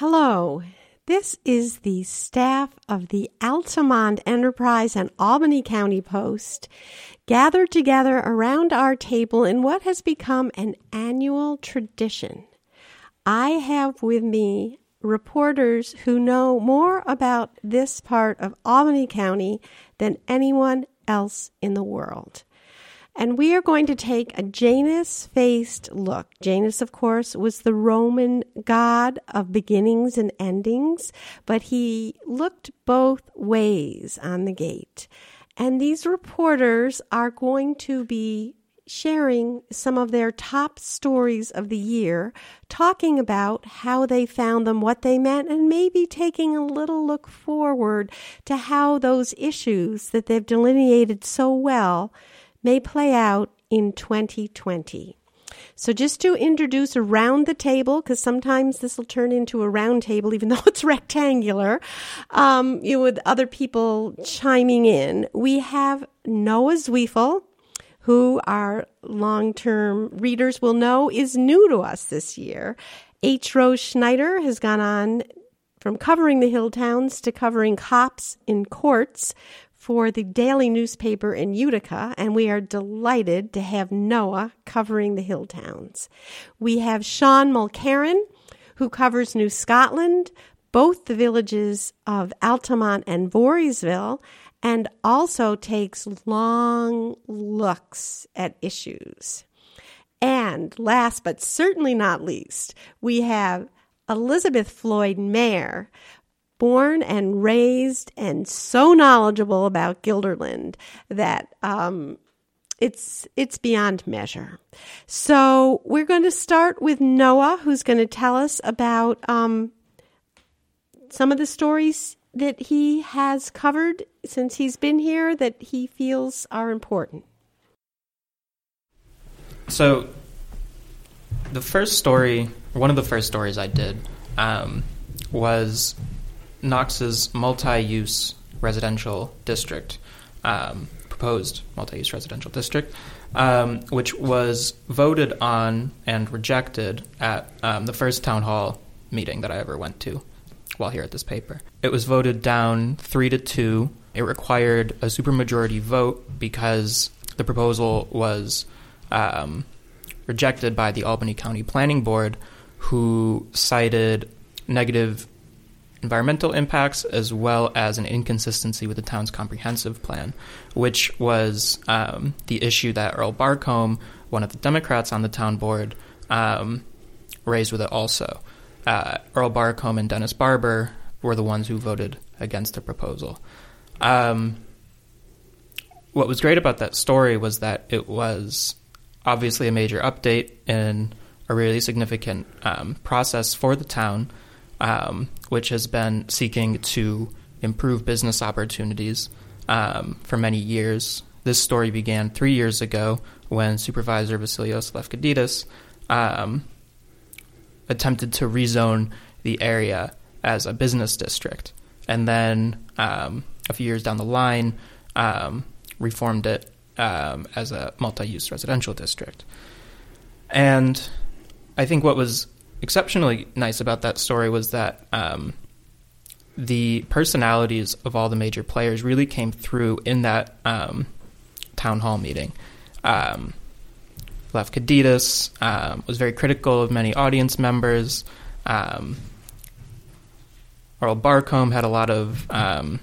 Hello. This is the staff of the Altamont Enterprise and Albany County Post gathered together around our table in what has become an annual tradition. I have with me reporters who know more about this part of Albany County than anyone else in the world. And we are going to take a Janus faced look. Janus, of course, was the Roman god of beginnings and endings, but he looked both ways on the gate. And these reporters are going to be sharing some of their top stories of the year, talking about how they found them, what they meant, and maybe taking a little look forward to how those issues that they've delineated so well may play out in 2020. So, just to introduce around the table, because sometimes this will turn into a round table, even though it's rectangular, um, you know, with other people chiming in, we have Noah Zweifel, who our long term readers will know is new to us this year. H. Rose Schneider has gone on from covering the hill towns to covering cops in courts for the daily newspaper in Utica, and we are delighted to have Noah covering the hill towns. We have Sean Mulkerrin, who covers New Scotland, both the villages of Altamont and Voorheesville, and also takes long looks at issues. And last but certainly not least, we have Elizabeth Floyd Mair, born and raised and so knowledgeable about Guilderland that um, it's it's beyond measure. So we're going to start with Noah, who's going to tell us about um, some of the stories that he has covered since he's been here that he feels are important. So, the first story, one of the first stories I did, um, was Knox's multi-use residential district, um, proposed multi-use residential district, um, which was voted on and rejected at um, the first town hall meeting that I ever went to while here at this paper. It was voted down three to two. It required a supermajority vote because the proposal was um, rejected by the Albany County Planning Board, who cited negative environmental impacts as well as an inconsistency with the town's comprehensive plan, which was um, the issue that Earl Barcombe, one of the Democrats on the town board, um, raised with it also. Uh, Earl Barcombe and Dennis Barber were the ones who voted against the proposal. Um, what was great about that story was that it was obviously a major update in a really significant um, process for the town um, which has been seeking to improve business opportunities um, for many years. This story began three years ago when Supervisor Vasilios Lefkaditis um, attempted to rezone the area as a business district, and then um, a few years down the line, um, reformed it um, as a multi-use residential district. And I think what was exceptionally nice about that story was that um, the personalities of all the major players really came through in that um, town hall meeting. Um, Lefkaditis um, was very critical of many audience members. Um, Earl Barcombe had a lot of um,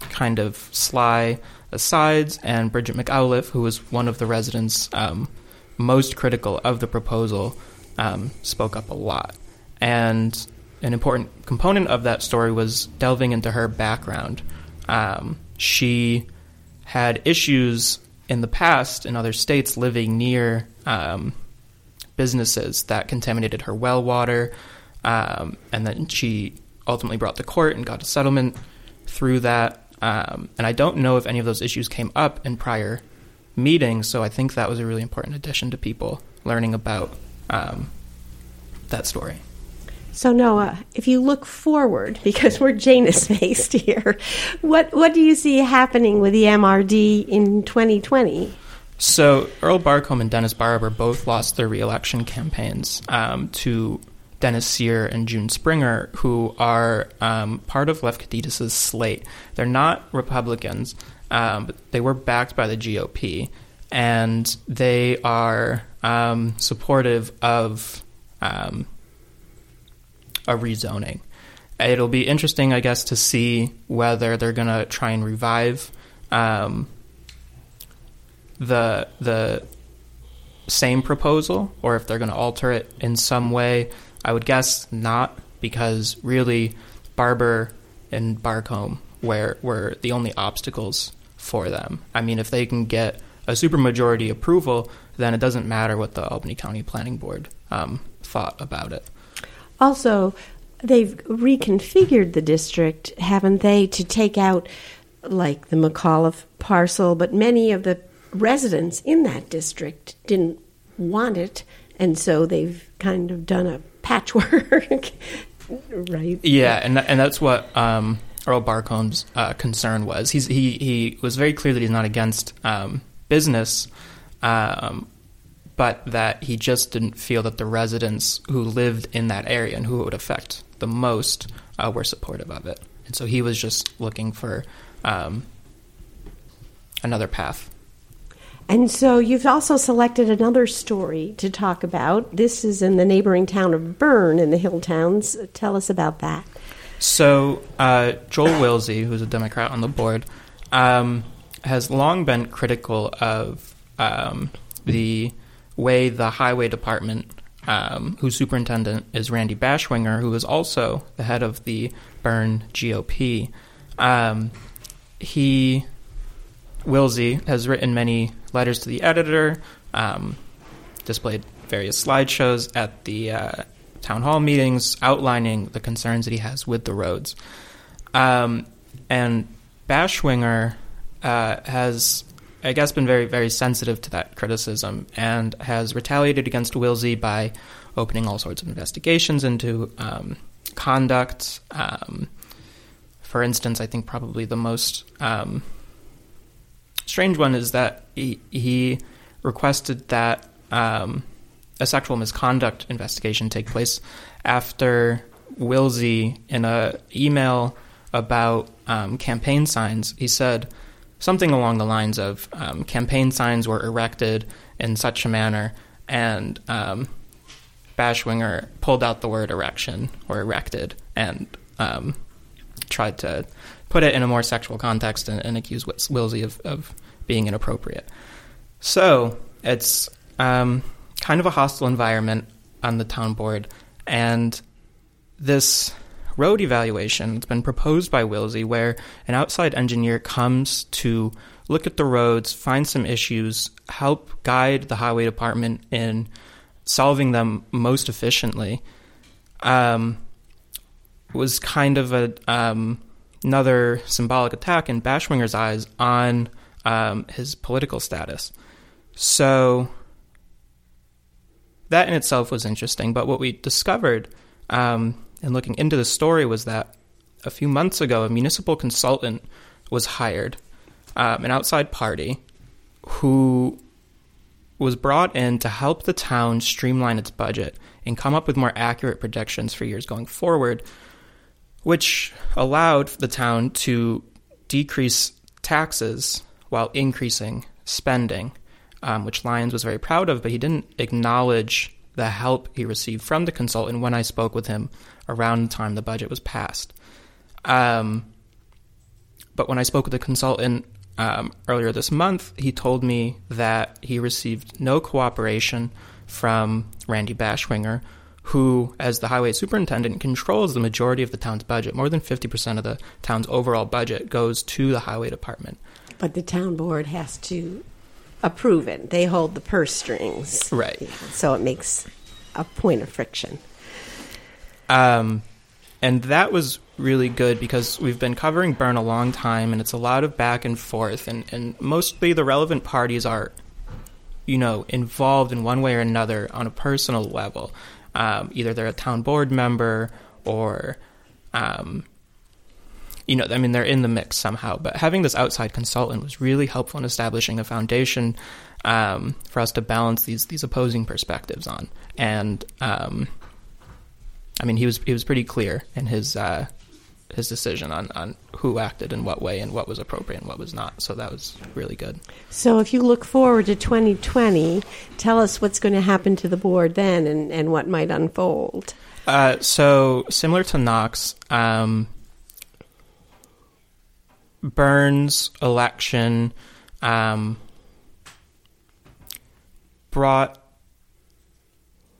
kind of sly asides, and Bridget McAuliffe, who was one of the residents um, most critical of the proposal, um, spoke up a lot. And an important component of that story was delving into her background. Um, she had issues in the past in other states living near um, businesses that contaminated her well water, um, and then she ultimately brought to court and got a settlement through that. Um, and I don't know if any of those issues came up in prior meetings, so I think that was a really important addition to people learning about um, that story. So Noah, if you look forward, because we're Janus based here, what what do you see happening with the MRD in 2020? So Earl Barcombe and Dennis Barber both lost their reelection campaigns um, to Dennis Sear and June Springer, who are um, part of Lefkaditis' slate. They're not Republicans, um, but they were backed by the GOP, and they are um, supportive of um, a rezoning. It'll be interesting, I guess, to see whether they're going to try and revive um, the the same proposal or if they're going to alter it in some way. I would guess not, because really Barber and Barcombe were, were the only obstacles for them. I mean, if they can get a supermajority approval, then it doesn't matter what the Albany County Planning Board um, thought about it. Also, they've reconfigured the district, haven't they, to take out like the McAuliffe parcel, but many of the residents in that district didn't want it, and so they've kind of done a patchwork, right? Yeah, and and that's what um, Earl Barcombe's uh, concern was. He's, he he was very clear that he's not against um, business, um, but that he just didn't feel that the residents who lived in that area and who it would affect the most uh, were supportive of it, and so he was just looking for um, another path. And so you've also selected another story to talk about. This is in the neighboring town of Berne in the Hill Towns. Tell us about that. So uh, Joel Willsey, who's a Democrat on the board, um, has long been critical of um, the way the highway department, um, whose superintendent is Randy Bashwinger, who is also the head of the Berne GOP. Um, he Willsey has written many letters to the editor, um, displayed various slideshows at the uh, town hall meetings outlining the concerns that he has with the roads. Um, and Bashwinger uh, has, I guess, been very, very sensitive to that criticism and has retaliated against Willsey by opening all sorts of investigations into um, conduct. Um, for instance, I think probably the most um, strange one is that he, he requested that um, a sexual misconduct investigation take place after Willsey, in a email about um, campaign signs, he said something along the lines of um, campaign signs were erected in such a manner, and um, Bashwinger pulled out the word erection or erected and um, tried to put it in a more sexual context and, and accuse Willsey of, of being inappropriate. So it's um, kind of a hostile environment on the town board, and this road evaluation has been proposed by Willsey, where an outside engineer comes to look at the roads, find some issues, help guide the highway department in solving them most efficiently. Um, was kind of a um, another symbolic attack in Bashwinger's eyes on um, his political status. So that in itself was interesting. But what we discovered in looking into the story was that a few months ago, a municipal consultant was hired, um, an outside party, who was brought in to help the town streamline its budget and come up with more accurate projections for years going forward, which allowed the town to decrease taxes while increasing spending, um, which Lyons was very proud of, but he didn't acknowledge the help he received from the consultant when I spoke with him around the time the budget was passed. Um, but when I spoke with the consultant um, earlier this month, he told me that he received no cooperation from Randy Bashwinger, who, as the highway superintendent, controls the majority of the town's budget. More than 50% of the town's overall budget goes to the highway department. But the town board has to approve it. They hold the purse strings. Right. So it makes a point of friction. Um, and that was really good because we've been covering Berne a long time and it's a lot of back and forth and, and mostly the relevant parties are you know involved in one way or another on a personal level um, either they're a town board member or um, you know, I mean, they're in the mix somehow. But having this outside consultant was really helpful in establishing a foundation um, for us to balance these these opposing perspectives on. And um, I mean, he was he was pretty clear in his uh, his decision on, on who acted in what way and what was appropriate and what was not. So that was really good. So if you look forward to 2020, tell us what's going to happen to the board then and, and what might unfold. Uh, so similar to Knox, um, Berne's election um, brought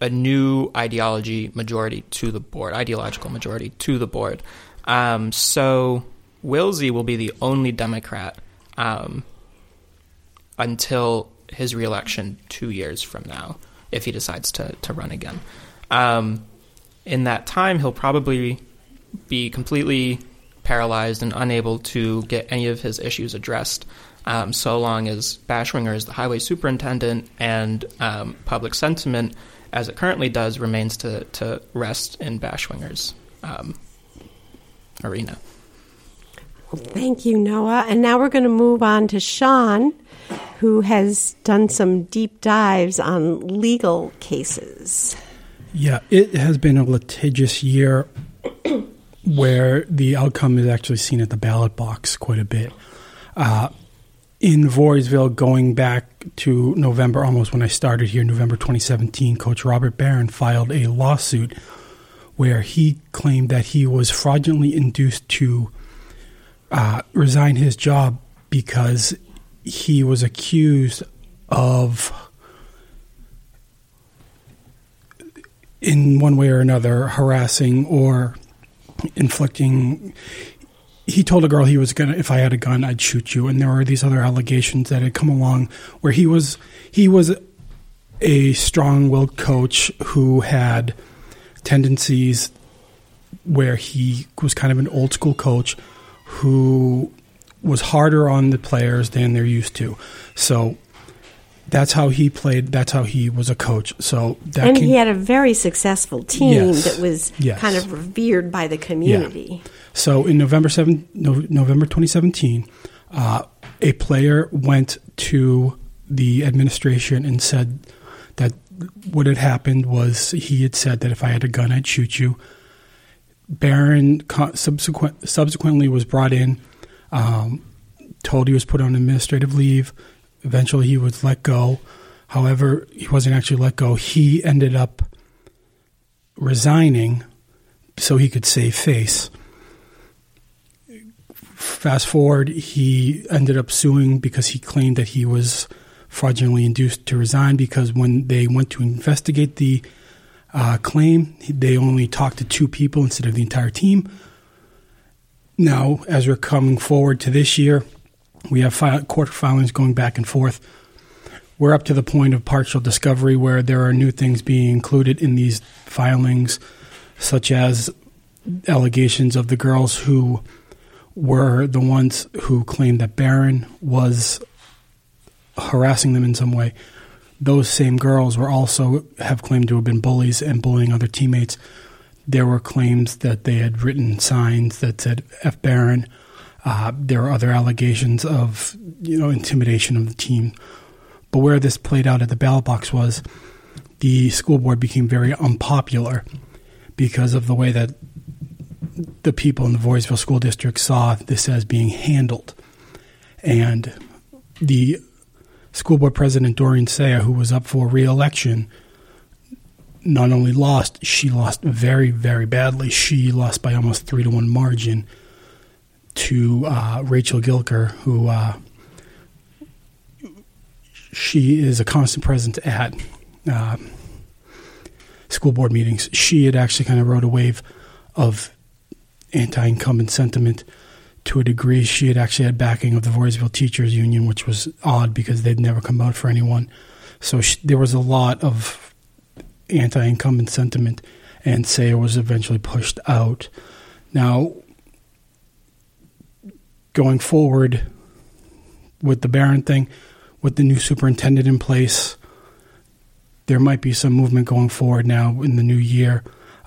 a new ideology majority to the board, ideological majority to the board. Um, so Willsey will be the only Democrat um, until his reelection two years from now, if he decides to, to run again. Um, in that time, he'll probably be completely paralyzed and unable to get any of his issues addressed. Um, so long as Bashwinger is the highway superintendent and um, public sentiment, as it currently does, remains to, to rest in Bashwinger's um, arena. Well, thank you, Noah. And now we're going to move on to Sean, who has done some deep dives on legal cases. Yeah, it has been a litigious year where the outcome is actually seen at the ballot box quite a bit. Uh, in Voorheesville, going back to November, almost when I started here, November 2017, Coach Robert Barron filed a lawsuit where he claimed that he was fraudulently induced to uh, resign his job because he was accused of, in one way or another, harassing or inflicting he told a girl he was gonna if I had a gun I'd shoot you and there were these other allegations that had come along where he was he was a strong-willed coach who had tendencies where he was kind of an old school coach who was harder on the players than they're used to. So that's how he played. That's how he was a coach. So that and he had a very successful team Yes. that was Yes. kind of revered by the community. So in November seven, no, November 2017, uh, a player went to the administration and said that what had happened was he had said that if I had a gun, I'd shoot you. Barron subsequent, subsequently was brought in, um, told he was put on administrative leave. Eventually, he was let go. However, he wasn't actually let go. He ended up resigning so he could save face fast forward, he ended up suing because he claimed that he was fraudulently induced to resign because when they went to investigate the uh, claim, they only talked to two people instead of the entire team. Now, as we're coming forward to this year, we have file- court filings going back and forth. We're up to the point of partial discovery where there are new things being included in these filings, such as allegations of the girls who were the ones who claimed that Barron was harassing them in some way. Those same girls were also have claimed to have been bullies and bullying other teammates. There were claims that they had written signs that said "F Barron." Uh, there were other allegations of you know intimidation of the team. But where this played out at the ballot box was the school board became very unpopular because of the way that the people in the Voorheesville School District saw this as being handled. And the school board president, Doreen Saia, who was up for reelection, not only lost, she lost very, very badly. She lost by almost three to one margin to uh, Rachel Gilker, who uh, she is a constant presence at uh, school board meetings. She had actually kind of rode a wave of anti-incumbent sentiment to a degree. She had actually had backing of the Voorheesville Teachers Union, which was odd because they'd never come out for anyone. So she, there was a lot of anti-incumbent sentiment, and Sayer was eventually pushed out. Now, going forward with the Barron thing, with the new superintendent in place, there might be some movement going forward now in the new year.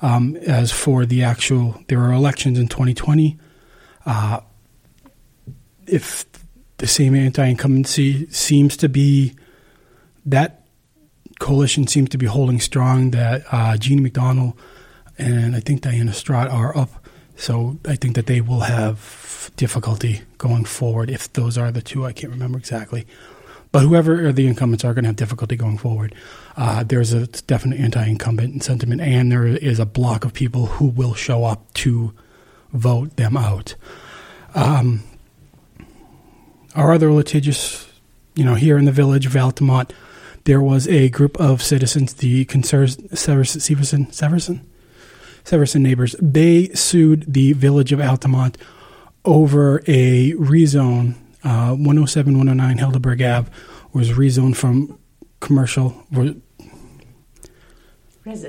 Um, as for the actual, there are elections in 2020. Uh, if the same anti-incumbency seems to be that coalition seems to be holding strong, that uh, Jeannie McDonald and I think Diana Strott are up. So I think that they will have difficulty going forward if those are the two. I can't remember exactly. But whoever the incumbents are going to have difficulty going forward. Uh, there's a definite anti-incumbent sentiment, and there is a block of people who will show up to vote them out. Um, our other litigious, you know, here in the village of Altamont, there was a group of citizens, the Severson, Severson, Severson, Severson neighbors. They sued the village of Altamont over a rezone. Uh, 107, 109 Helderberg Ave was rezoned from commercial, residential,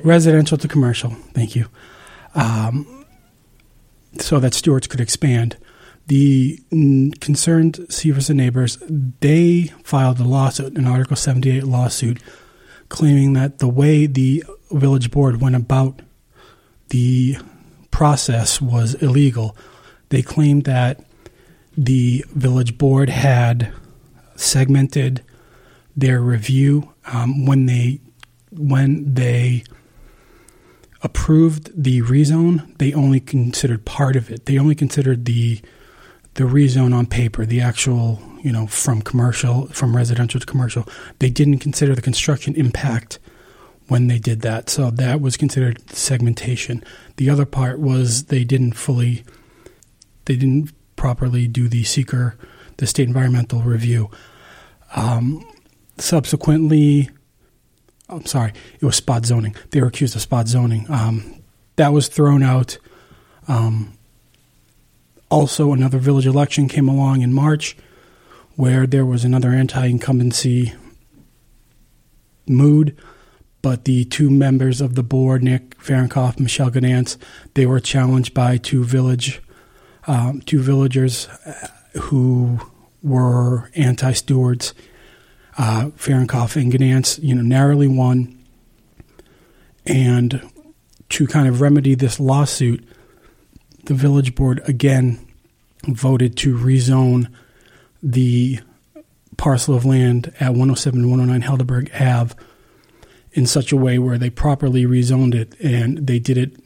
residential to commercial. Thank you. Um, so that Stewart's could expand the concerned Severson neighbors they filed a lawsuit, an Article 78 lawsuit, claiming that the way the village board went about the process was illegal. They claimed that the village board had segmented their review um, when they when they approved the rezone. They only considered part of it. They only considered the the rezone on paper, the actual, you know, from commercial, from residential to commercial. They didn't consider the construction impact when they did that. So that was considered segmentation. The other part was they didn't fully, they didn't properly do the SEQR, the state environmental review. Um, subsequently, I'm sorry, it was spot zoning. They were accused of spot zoning. Um, that was thrown out. Um, also, another village election came along in March where there was another anti incumbency mood. But the two members of the board, Nick Fahrenkopf, Michelle Ganance, they were challenged by two village, um, two villagers uh, who were anti-Stewart's. Uh, Fahrenkopf and Ganance, you know, narrowly won. And to kind of remedy this lawsuit, the village board again voted to rezone the parcel of land at 107 and 109 Helderberg Ave in such a way where they properly rezoned it and they did it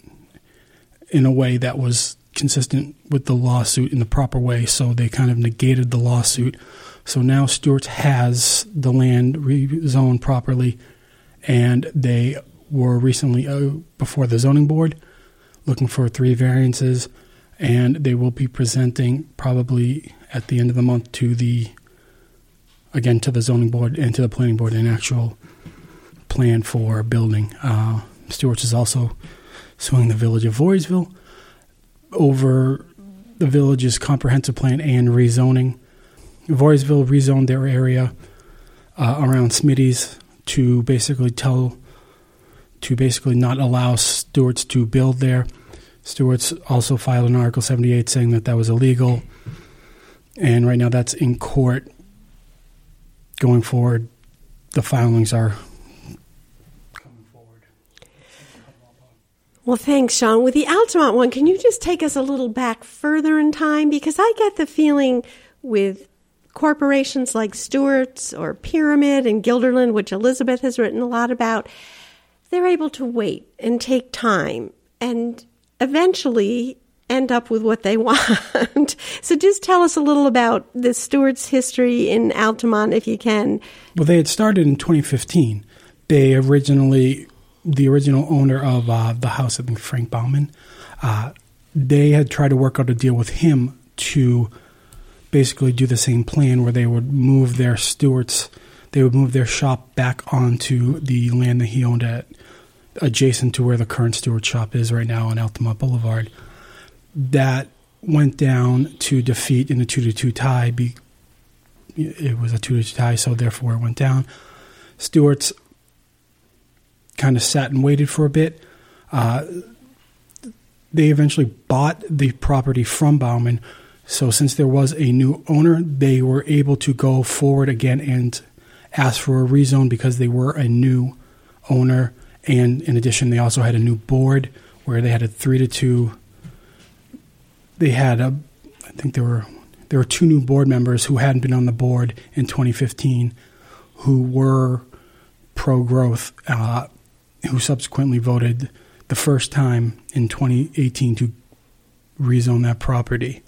in a way that was consistent with the lawsuit in the proper way. So they kind of negated the lawsuit. So now Stewart's has the land rezoned properly, and they were recently uh, before the zoning board looking for three variances, and they will be presenting probably at the end of the month to the again to the zoning board and to the planning board an actual plan for building. Uh, Stewart's is also suing the village of Voorheesville over the village's comprehensive plan and rezoning. Voorheesville rezoned their area uh, around Smitty's to basically tell to basically not allow Stewart's to build there. Stewart's also filed an Article 78 saying that that was illegal. And right now that's in court. Going forward, the filings are coming forward. Well, thanks, Sean. With the Altamont one, can you just take us a little back further in time? Because I get the feeling with corporations like Stewart's or Pyramid and Guilderland, which Elizabeth has written a lot about, they're able to wait and take time and eventually end up with what they want. so just tell us a little about the Stewart's history in Altamont, if you can. Well, they had started in 2015. They originally, the original owner of uh, the house, I think Frank Bauman, uh, they had tried to work out a deal with him to basically do the same plan where they would move their Stewart's, they would move their shop back onto the land that he owned at adjacent to where the current Stewart shop is right now on Altamont Boulevard. That went down to defeat in a two to two tie. Be, it was a two to two tie, so therefore it went down. Stewart's kind of sat and waited for a bit. Uh, they eventually bought the property from Bauman. So since there was a new owner, they were able to go forward again and ask for a rezone because they were a new owner and in addition, they also had a new board where they had a three to two. They had a, I think there were there were two new board members who hadn't been on the board in 2015, who were pro growth, uh, who subsequently voted the first time in 2018 to rezone that property,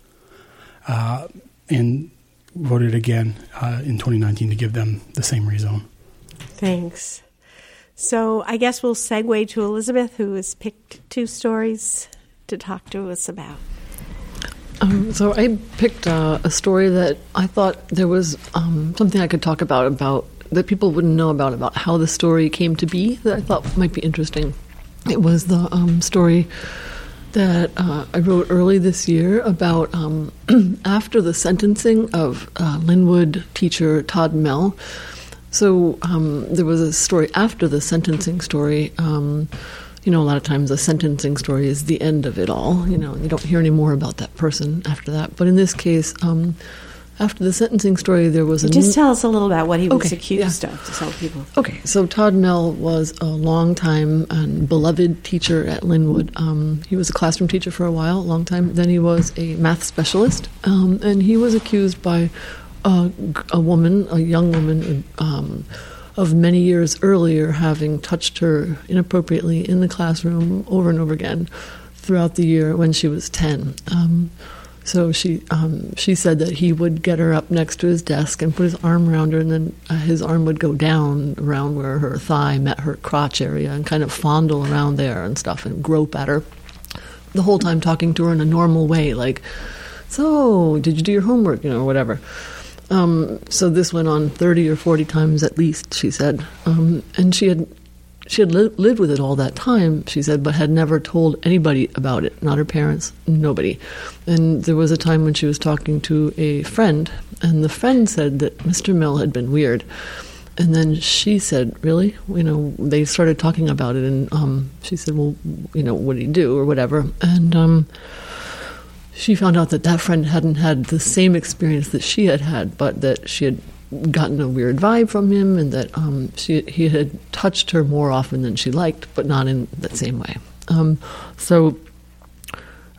uh, and voted again uh, in 2019 to give them the same rezone. Thanks. So I guess we'll segue to Elizabeth, who has picked two stories to talk to us about. Um, so I picked uh, a story that I thought there was um, something I could talk about about that people wouldn't know about about how the story came to be that I thought might be interesting. It was the um, story that uh, I wrote early this year about um, after the sentencing of uh, Lynnwood teacher Todd Mell. So um, there was a story after the sentencing story. Um, you know, a lot of times a sentencing story is the end of it all. You know, you don't hear any more about that person after that. But in this case, um, after the sentencing story, there was a Just new- tell us a little about what he was Okay, accused yeah. of to tell people. Okay, so Todd Mell was a longtime and beloved teacher at Lynnwood. Um, he was a classroom teacher for a while, a long time. Then he was a math specialist, um, and he was accused by a, a woman, a young woman, um, of many years earlier having touched her inappropriately in the classroom over and over again throughout the year when she was 10. Um, so she um, she said that he would get her up next to his desk and put his arm around her, and then uh, his arm would go down around where her thigh met her crotch area, and kind of fondle around there and stuff, and grope at her. The whole time talking to her in a normal way, like, "So, did you do your homework?" You know, or whatever. Um, so this went on thirty or forty times at least, she said, um, and she had she had li- lived with it all that time, she said, but had never told anybody about it, not her parents, nobody. And there was a time when she was talking to a friend, and the friend said that Mr. Mill had been weird. And then she said, Really? You know, they started talking about it, and um, she said, Well, you know, what did he do, or whatever. And um, she found out that that friend hadn't had the same experience that she had had, but that she had gotten a weird vibe from him, and that um, she he had touched her more often than she liked, but not in that same way. Um, so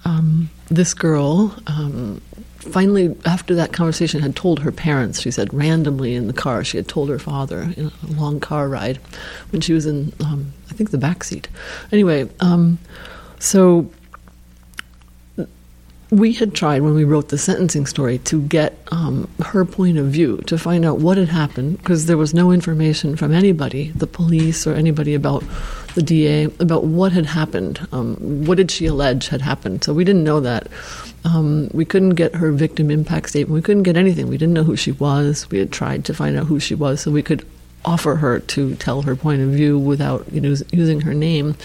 um, this girl um, finally, after that conversation, had told her parents. She said randomly in the car, she had told her father in a long car ride when she was in, um, I think, the back seat. Anyway, um, so we had tried when we wrote the sentencing story to get um, her point of view to find out what had happened because there was no information from anybody, the police or anybody about the DA, about what had happened. Um, what did she allege had happened? So we didn't know that. Um, we couldn't get her victim impact statement. We couldn't get anything. We didn't know who she was. We had tried to find out who she was so we could offer her to tell her point of view without you know, using her name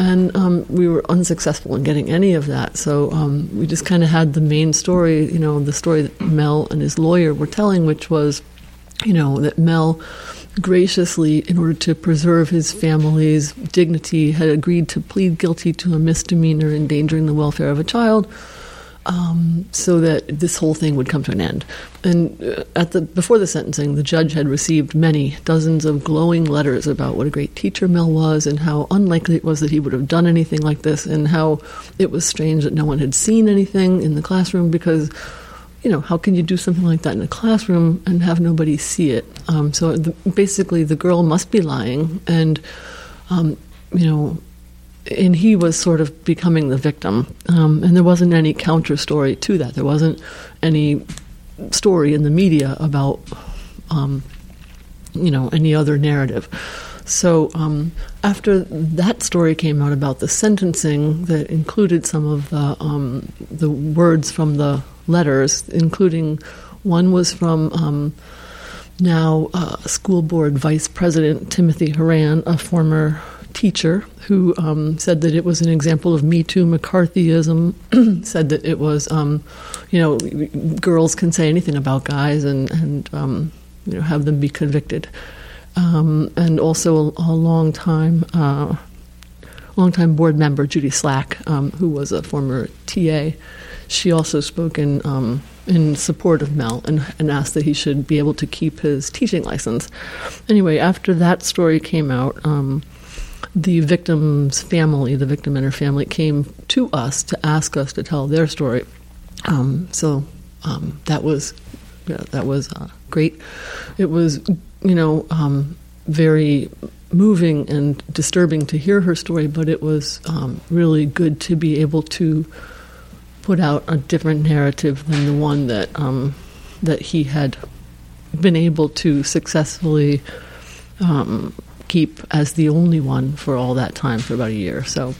and um, we were unsuccessful in getting any of that. So um, we just kind of had the main story, you know, the story that Mell and his lawyer were telling, which was, you know, that Mell graciously, in order to preserve his family's dignity, had agreed to plead guilty to a misdemeanor endangering the welfare of a child. Um, so that this whole thing would come to an end. And uh, at the before the sentencing, the judge had received many dozens of glowing letters about what a great teacher Mell was, and how unlikely it was that he would have done anything like this, and how it was strange that no one had seen anything in the classroom because. You know, how can you do something like that in a classroom and have nobody see it? Um, so the, basically, the girl must be lying, and um, you know, and he was sort of becoming the victim. Um, and there wasn't any counter story to that. There wasn't any story in the media about, um, you know, any other narrative. So um, after that story came out about the sentencing that included some of the um, the words from the letters, including one was from um, now uh, school board vice president Timothy Horan, a former teacher who um, said that it was an example of Me Too McCarthyism, said that it was, um, you know, girls can say anything about guys and, and um, you know, have them be convicted. Um, and also a, a long time, uh, long time board member Judy Slack, um, who was a former TA, she also spoke in um, in support of Mell and, and asked that he should be able to keep his teaching license. Anyway, after that story came out, um, the victim's family, the victim and her family, came to us to ask us to tell their story. Um, so um, that was yeah, that was uh, great. It was you know um, very moving and disturbing to hear her story, but it was um, really good to be able to put out a different narrative than the one that um, that he had been able to successfully um, keep as the only one for all that time for about a year. So.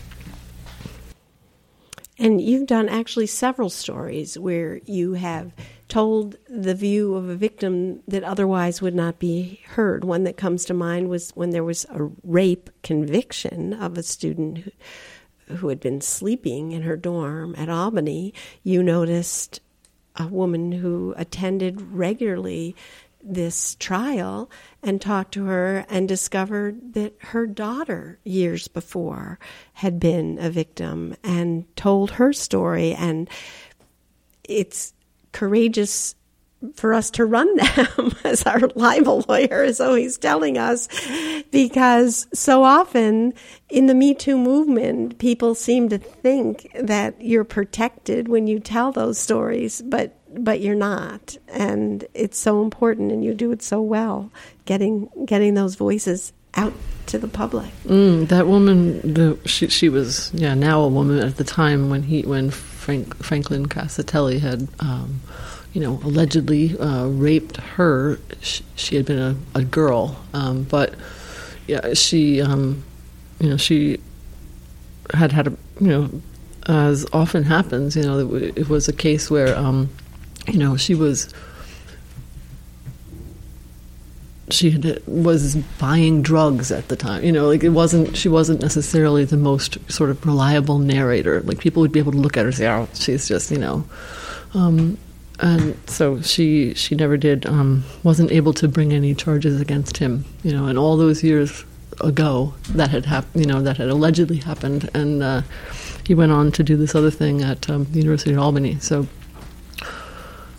And you've done actually several stories where you have told the view of a victim that otherwise would not be heard. One that comes to mind was when there was a rape conviction of a student who, who had been sleeping in her dorm at Albany. You noticed a woman who attended regularly this trial and talked to her and discovered that her daughter years before had been a victim and told her story. And it's courageous for us to run them as our libel lawyer is always telling us because so often in the me too movement people seem to think that you're protected when you tell those stories but but you're not and it's so important and you do it so well getting getting those voices out to the public mm, that woman the she, she was yeah now a woman at the time when he when Frank, Franklin Casatelli had um, you know, allegedly uh, raped her. She, she, had been a, a girl, um, but yeah, she, um, you know, she had had a, you know, as often happens, you know, it was a case where, um, you know, she was. She had, was buying drugs at the time. You know, like it wasn't. She wasn't necessarily the most sort of reliable narrator. Like people would be able to look at her and say, "Oh, she's just," you know. Um, and so she she never did um, wasn't able to bring any charges against him you know and all those years ago that had happened you know that had allegedly happened and uh, he went on to do this other thing at um, the University of Albany so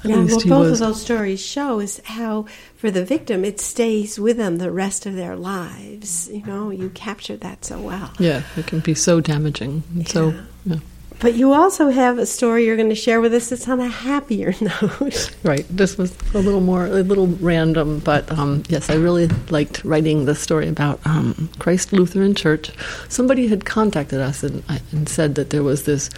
yeah, what both was, of those stories show is how, for the victim, it stays with them the rest of their lives. You know, you captured that so well. Yeah, it can be so damaging. Yeah. So, yeah. But you also have a story you're going to share with us that's on a happier note. Right. This was a little more, a little random, but um, yes, I really liked writing the story about um, Christ Lutheran Church. Somebody had contacted us and, and said that there was this,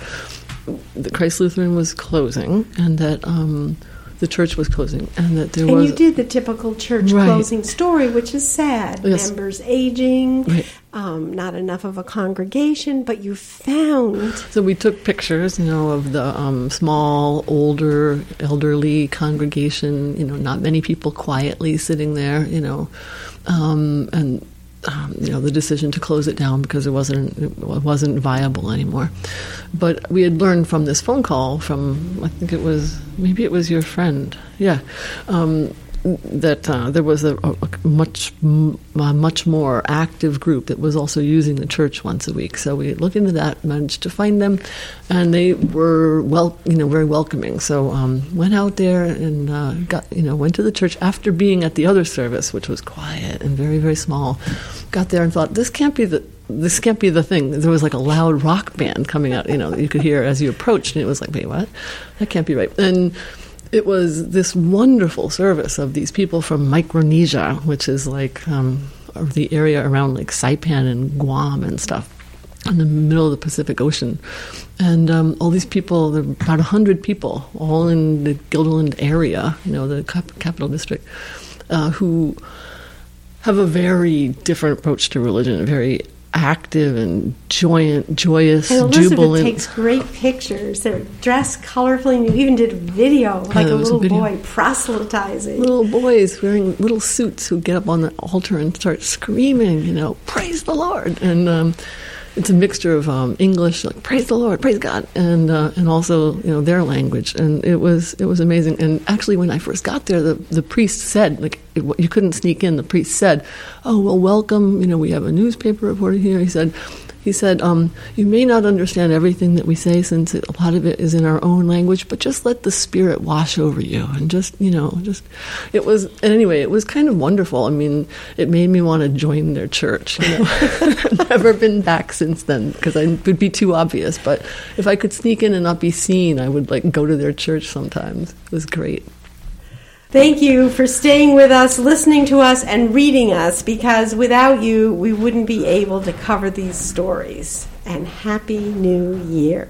that Christ Lutheran was closing and that. Um, the church was closing, and that there and was. And you did the typical church right. closing story, which is sad. Yes. Members aging, right. um, not enough of a congregation, but you found. So we took pictures, you know, of the um, small, older, elderly congregation. You know, not many people quietly sitting there. You know, um, and um, you know the decision to close it down because it wasn't it wasn't viable anymore. But we had learned from this phone call from I think it was maybe it was your friend, yeah, um, that uh, there was a, a much much more active group that was also using the church once a week. So we looked into that, managed to find them, and they were well, you know, very welcoming. So um, went out there and uh, got you know went to the church after being at the other service, which was quiet and very very small. Got there and thought this can't be the this can't be the thing. There was like a loud rock band coming out, you know, you could hear as you approached, and it was like, wait, what? That can't be right. And it was this wonderful service of these people from Micronesia, which is like um, the area around like Saipan and Guam and stuff in the middle of the Pacific Ocean. And um, all these people, there are about 100 people, all in the Guilderland area, you know, the cap- capital district, uh, who have a very different approach to religion, a very active and joyous, joyous, and Elizabeth jubilant. takes great pictures. They're dressed colorfully, and you even did a video like yeah, a little a boy proselytizing. Little boys wearing little suits who get up on the altar and start screaming, you know, praise the Lord, and. Um, it's a mixture of um, English, like praise the Lord, praise God, and uh, and also you know their language, and it was it was amazing. And actually, when I first got there, the the priest said like it, you couldn't sneak in. The priest said, "Oh well, welcome. You know, we have a newspaper reporter here." He said, he said, um, You may not understand everything that we say since a lot of it is in our own language, but just let the Spirit wash over you. And just, you know, just, it was, and anyway, it was kind of wonderful. I mean, it made me want to join their church. You know? Never been back since then because it would be too obvious. But if I could sneak in and not be seen, I would like go to their church sometimes. It was great. Thank you for staying with us, listening to us, and reading us because without you, we wouldn't be able to cover these stories. And Happy New Year.